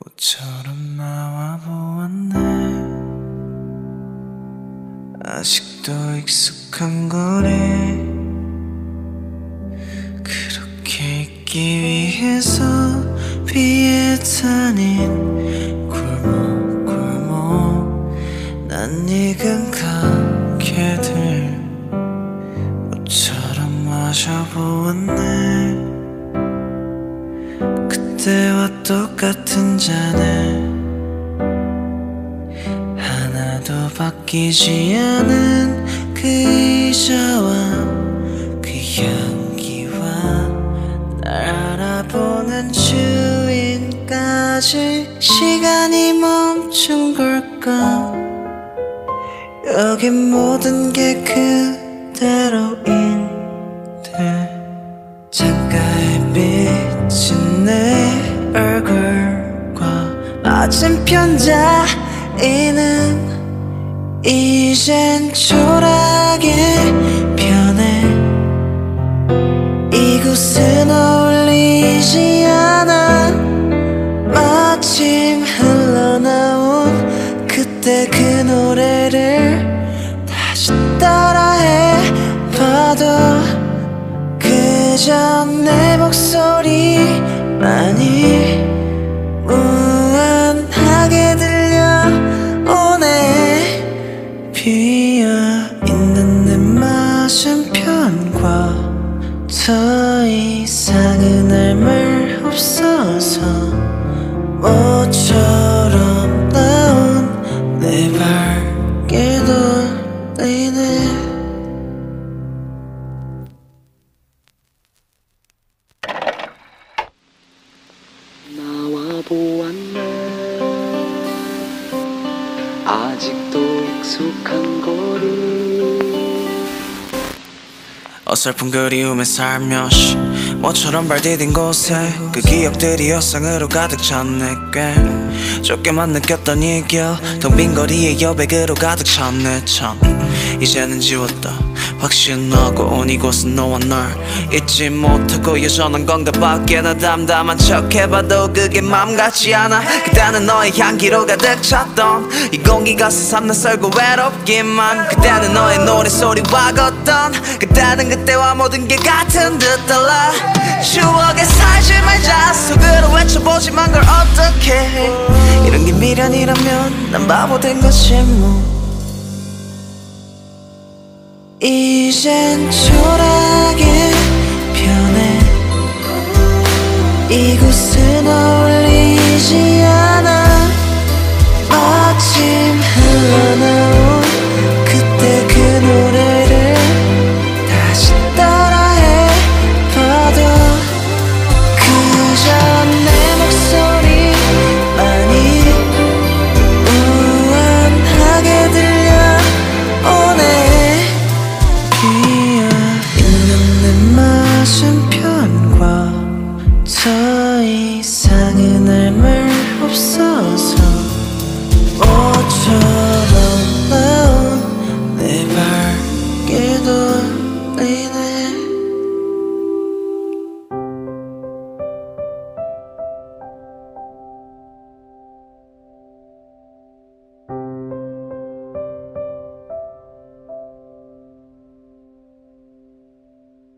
모처럼 나와 보았네. 아직도 익숙한 거리 그렇게 있기 위해서 비에 타닌 골목골목 난 익은 가게들 모처럼 마셔보았네 그때와 똑같은 잔을 하나도 바뀌지 않은 그 의자와 그 향기와 날 알아보는 주인까지 시간이 멈춘 걸까? 여긴 모든 게 그대로인 맞은편 자리는 이젠 초라하게 변해. 이곳은 어울리지 않아. 마침 흘러나온 그때 그 노래를 다시 따라해 봐도 그저 내 목소리만이 나온 내 발길도 리네 나와 보았네. 아직도 익숙한 거리 어설픈 그리움에 살며시 모처럼 발디딘 곳에 그 기억들이 여상으로 가득 찼네 꽤 좁게만 느꼈던 이길텅빈 거리에 여백으로 가득 찼네 참. 이제는 지웠다 확신하고 온 이곳은 너와 날 잊지 못하고 여전한 건가 밖에 나 담담한 척 해봐도 그게 맘 같지 않아. 그때는 너의 향기로 가득 찼던 이 공기가 새삼 낯설고 외롭기만. 그때는 너의 노래소리와 걷던 그때는 그때와 모든 게 같은 듯 달라. 추억에 살지 말자 속으로 외쳐보지만 걸 어떻게 해. 이런 게 미련이라면 난 바보 된 거지 뭐 이젠 초라하게 변해. 이곳은 passion